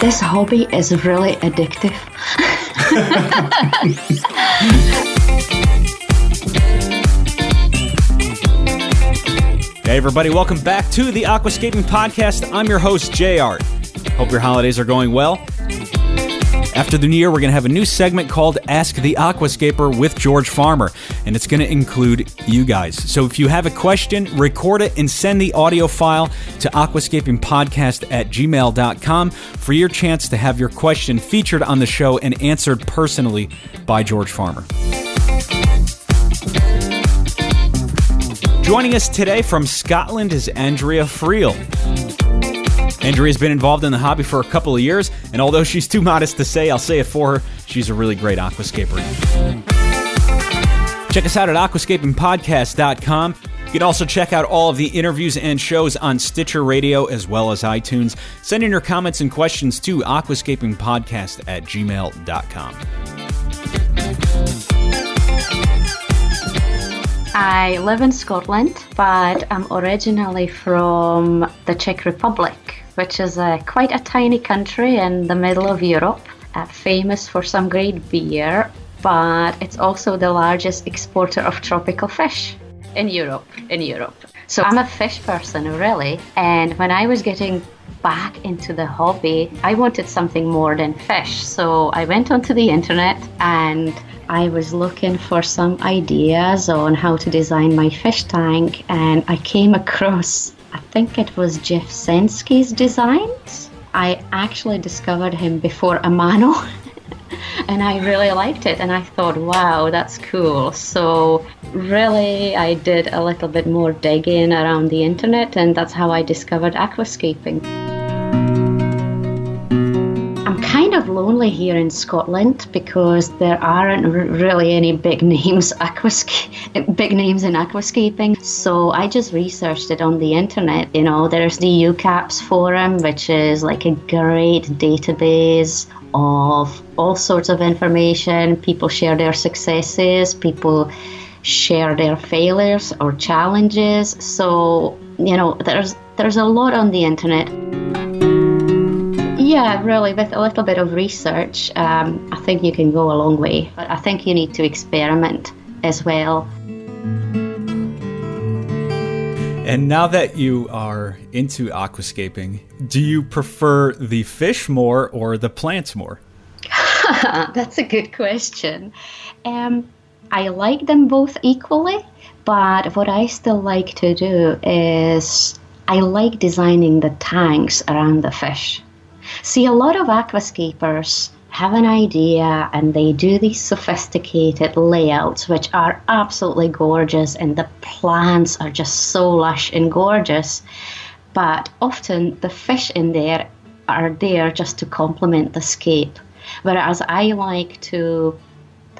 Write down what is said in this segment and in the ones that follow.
This hobby is really addictive. Hey, everybody, welcome back to the Aquascaping Podcast. I'm your host, JR. Hope your holidays are going well. After the new year, we're going to have a new segment called Ask the Aquascaper with George Farmer, and it's going to include you guys. So if you have a question, record it and send the audio file to aquascapingpodcast at gmail.com for your chance to have your question featured on the show and answered personally by George Farmer. Joining us today from Scotland is Andrea Freel. Andrea's been involved in the hobby for a couple of years, and although she's too modest to say, I'll say it for her, she's a really great aquascaper. Check us out at aquascapingpodcast.com. You can also check out all of the interviews and shows on Stitcher Radio as well as iTunes. Send in your comments and questions to aquascapingpodcast at gmail.com. I live in Scotland, but I'm originally from the Czech Republic, which is a, quite a tiny country in the middle of Europe, uh, famous for some great beer, but it's also the largest exporter of tropical fish in Europe. In Europe. So I'm a fish person, really. And when I was getting back into the hobby, I wanted something more than fish. So I went onto the internet and I was looking for some ideas on how to design my fish tank, and I came across, I think it was Jeff Senske's designs. I actually discovered him before Amano. and I really liked it, and I thought, wow, that's cool. So, really, I did a little bit more digging around the internet, and that's how I discovered aquascaping lonely here in Scotland because there aren't really any big names aquasca- big names in aquascaping. So I just researched it on the internet. You know, there's the UKAPS forum, which is like a great database of all sorts of information. People share their successes. People share their failures or challenges. So you know, there's there's a lot on the internet. Yeah, really, with a little bit of research, um, I think you can go a long way. But I think you need to experiment as well. And now that you are into aquascaping, do you prefer the fish more or the plants more? That's a good question. Um, I like them both equally, but what I still like to do is I like designing the tanks around the fish. See, a lot of aquascapers have an idea and they do these sophisticated layouts which are absolutely gorgeous and the plants are just so lush and gorgeous. But often the fish in there are there just to complement the scape. Whereas i like to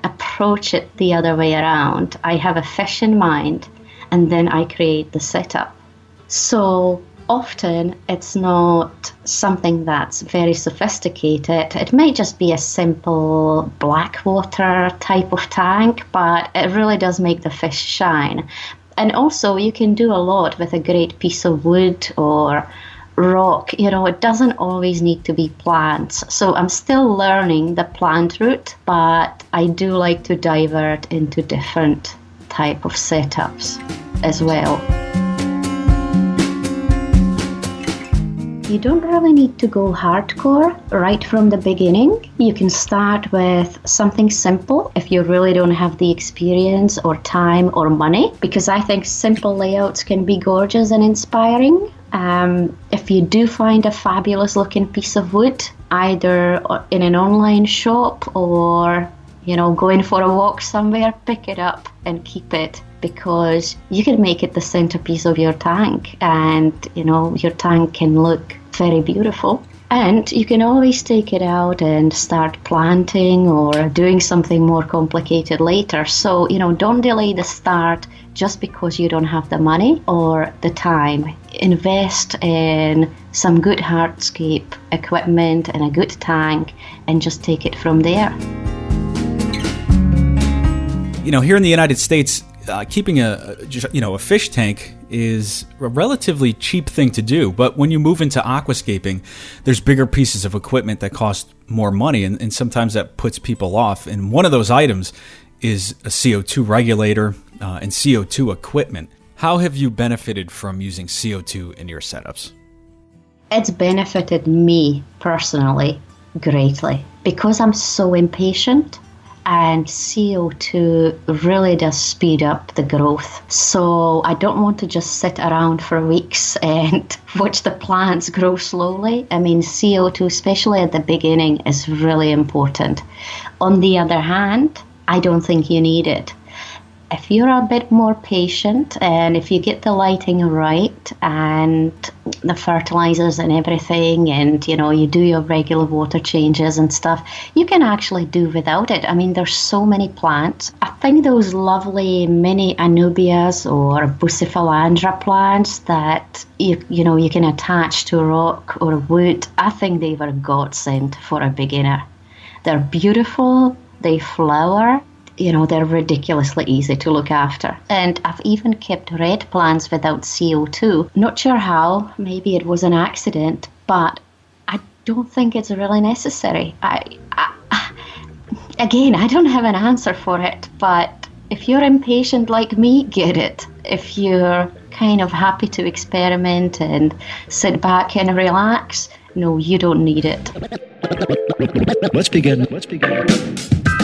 approach it the other way around. I have a fish in mind and then i create the setup. So often it's not something that's very sophisticated. It may just be a simple black water type of tank, but it really does make the fish shine. And also, you can do a lot with a great piece of wood or rock. You know, it doesn't always need to be plants. So I'm still learning the plant route, but I do like to divert into different type of setups as well. You don't really need to go hardcore right from the beginning. You can start with something simple if you really don't have the experience or time or money, because I think simple layouts can be gorgeous and inspiring. Um, if you do find a fabulous looking piece of wood, either in an online shop or you know, going for a walk somewhere, pick it up and keep it because you can make it the centerpiece of your tank and you know your tank can look very beautiful. And you can always take it out and start planting or doing something more complicated later. So you know don't delay the start just because you don't have the money or the time. Invest in some good hardscape equipment and a good tank and just take it from there. You know here in the united states uh, keeping a you know a fish tank is a relatively cheap thing to do, but when you move into aquascaping, there's bigger pieces of equipment that cost more money, and, and sometimes that puts people off. And one of those items is a CO2 regulator uh, and CO2 equipment. How have you benefited from using CO2 in your setups? It's benefited me personally greatly because I'm so impatient and CO2 really does speed up the growth. So I don't want to just sit around for weeks and watch the plants grow slowly. I mean, CO2, especially at the beginning, is really important. On the other hand, I don't think you need it if you're a bit more patient and if you get the lighting right and the fertilizers and everything and you know you do your regular water changes and stuff you can actually do without it. I mean there's so many plants. I think those lovely mini anubias or bucephalandra plants that you you know you can attach to a rock or a wood i think they were a godsend for a beginner. They're beautiful. They flower you know, they're ridiculously easy to look after. And I've even kept red plants without CO2. Not sure how, maybe it was an accident, but I don't think it's really necessary. I, I, again, I don't have an answer for it, but if you're impatient like me, get it. If you're kind of happy to experiment and sit back and relax, no, you don't need it. Let's begin. Let's begin.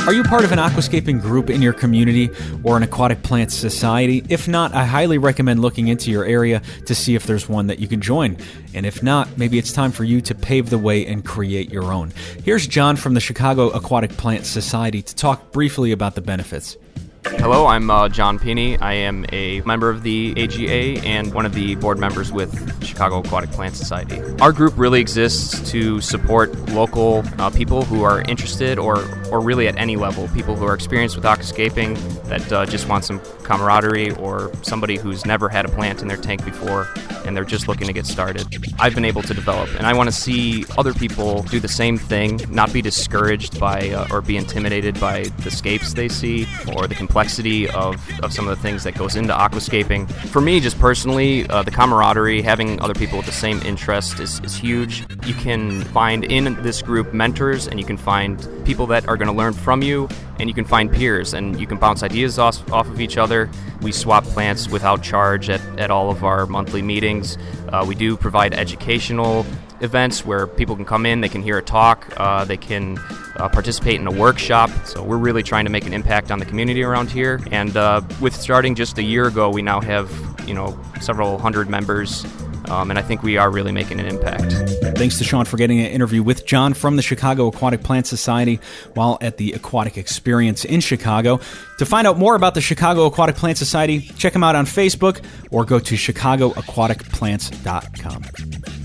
Are you part of an aquascaping group in your community or an aquatic plant society? If not, I highly recommend looking into your area to see if there's one that you can join. And if not, maybe it's time for you to pave the way and create your own. Here's John from the Chicago Aquatic Plant Society to talk briefly about the benefits. Hello, I'm uh, John Peeney. I am a member of the AGA and one of the board members with Chicago Aquatic Plant Society. Our group really exists to support local uh, people who are interested or, or really at any level, people who are experienced with aquascaping that uh, just want some camaraderie or somebody who's never had a plant in their tank before and they're just looking to get started. I've been able to develop, and I want to see other people do the same thing, not be discouraged by uh, or be intimidated by the scapes they see or the complexity of, of some of the things that goes into aquascaping. For me, just personally, uh, the camaraderie, having other people with the same interest is, is huge. You can find in this group mentors and you can find people that are going to learn from you and you can find peers and you can bounce ideas off, off of each other. We swap plants without charge at, at all of our monthly meetings. Uh, we do provide educational events where people can come in, they can hear a talk, uh, they can uh, participate in a workshop. So we're really trying to make an impact on the community around here. And uh, with starting just a year ago, we now have you know several hundred members. Um, and I think we are really making an impact. Thanks to Sean for getting an interview with John from the Chicago Aquatic Plant Society while at the Aquatic Experience in Chicago. To find out more about the Chicago Aquatic Plant Society, check them out on Facebook or go to chicagoaquaticplants.com.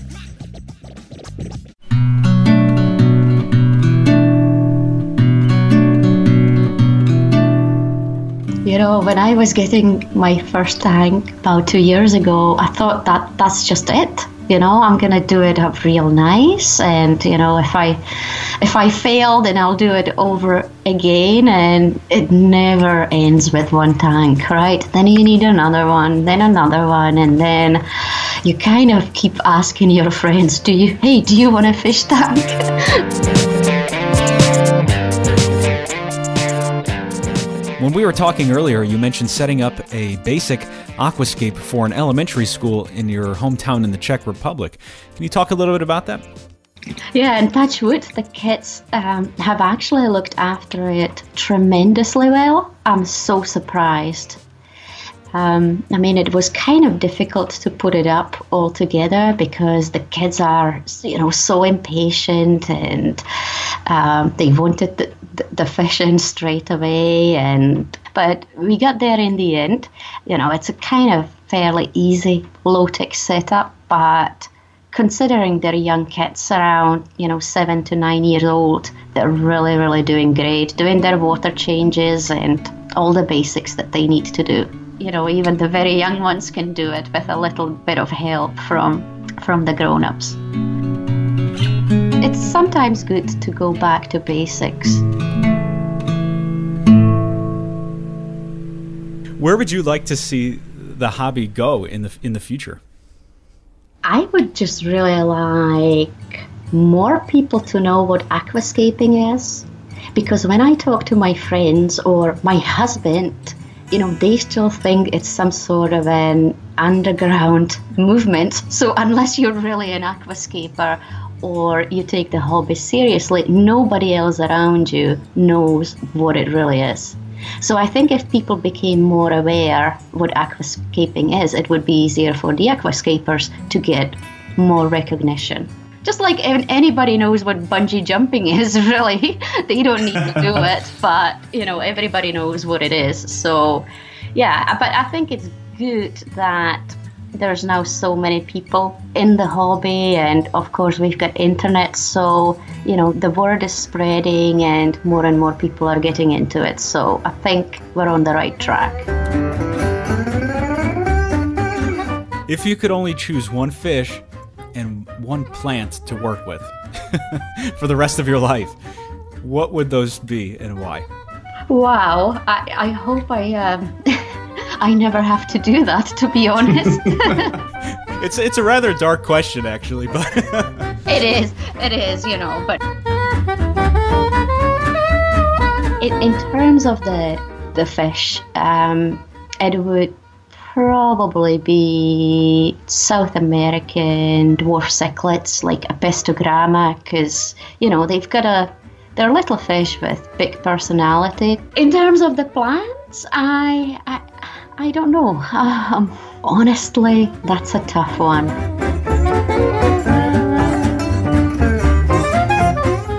You know, when I was getting my first tank about two years ago, I thought that that's just it. You know, I'm gonna do it up real nice, and you know, if I if I fail, then I'll do it over again, and it never ends with one tank, right? Then you need another one, then another one, and then you kind of keep asking your friends, "Do you? Hey, do you want a fish tank?" we were talking earlier, you mentioned setting up a basic aquascape for an elementary school in your hometown in the Czech Republic. Can you talk a little bit about that? Yeah, in touch wood, the kids um, have actually looked after it tremendously well. I'm so surprised. Um, I mean, it was kind of difficult to put it up all together because the kids are, you know, so impatient and um, they wanted the, the fish in straight away. And but we got there in the end. You know, it's a kind of fairly easy low tech setup, but considering they're young kids around you know seven to nine years old they're really really doing great doing their water changes and all the basics that they need to do you know even the very young ones can do it with a little bit of help from from the grown-ups it's sometimes good to go back to basics where would you like to see the hobby go in the in the future? I would just really like more people to know what aquascaping is because when I talk to my friends or my husband, you know, they still think it's some sort of an underground movement. So unless you're really an aquascaper or you take the hobby seriously, nobody else around you knows what it really is. So I think if people became more aware what aquascaping is, it would be easier for the aquascapers to get more recognition. Just like anybody knows what bungee jumping is, really, they don't need to do it, but you know everybody knows what it is. So, yeah, but I think it's good that there's now so many people in the hobby and of course we've got internet so you know the word is spreading and more and more people are getting into it. So i think we're on the right track. If you could only choose one fish and one plant to work with for the rest of your life what would those be and why? Wow. I, I hope i um I never have to do that, to be honest. it's it's a rather dark question, actually, but it is. It is, you know. But it, in terms of the the fish, um, it would probably be South American dwarf cichlids like Apistogramma, because you know they've got a they're little fish with big personality. In terms of the plants, I, I I don't know. Um, honestly, that's a tough one.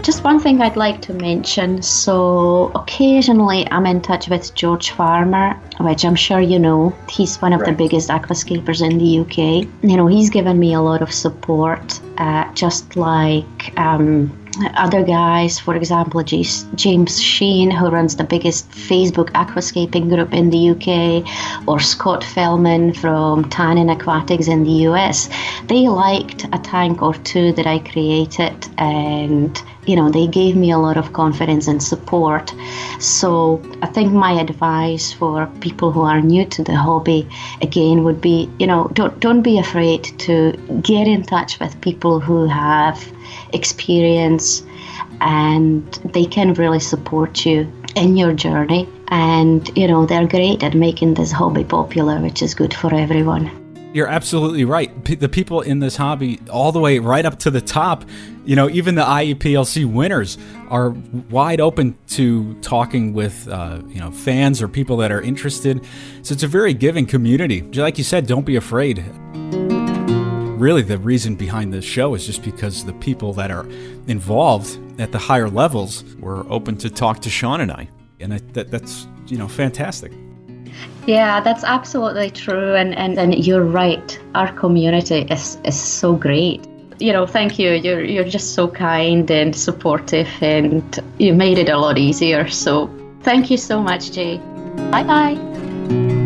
Just one thing I'd like to mention. So, occasionally I'm in touch with George Farmer, which I'm sure you know. He's one of right. the biggest aquascapers in the UK. You know, he's given me a lot of support, uh, just like. Um, other guys, for example, James Sheen, who runs the biggest Facebook aquascaping group in the UK, or Scott Fellman from Tannin Aquatics in the US, they liked a tank or two that I created and you know they gave me a lot of confidence and support. So i think my advice for people who are new to the hobby again would be you know don't don't be afraid to get in touch with people who have experience and they can really support you in your journey. And you know they're great at making this hobby popular which is good for everyone you're absolutely right P- the people in this hobby all the way right up to the top you know even the IAPLC winners are wide open to talking with uh, you know fans or people that are interested so it's a very giving community like you said don't be afraid really the reason behind this show is just because the people that are involved at the higher levels were open to talk to Sean and I. And that, that's, you know, fantastic. Yeah, that's absolutely true. And, and, and you're right. Our community is, is so great. You know, thank you. You're, you're just so kind and supportive, and you made it a lot easier. So thank you so much, Jay. Bye bye.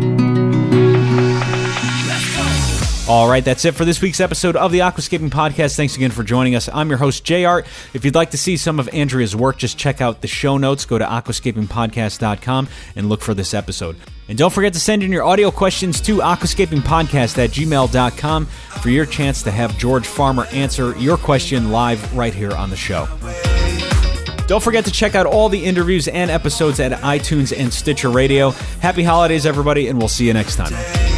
All right, that's it for this week's episode of the Aquascaping Podcast. Thanks again for joining us. I'm your host, JR. If you'd like to see some of Andrea's work, just check out the show notes. Go to aquascapingpodcast.com and look for this episode. And don't forget to send in your audio questions to aquascapingpodcast at gmail.com for your chance to have George Farmer answer your question live right here on the show. Don't forget to check out all the interviews and episodes at iTunes and Stitcher Radio. Happy holidays, everybody, and we'll see you next time.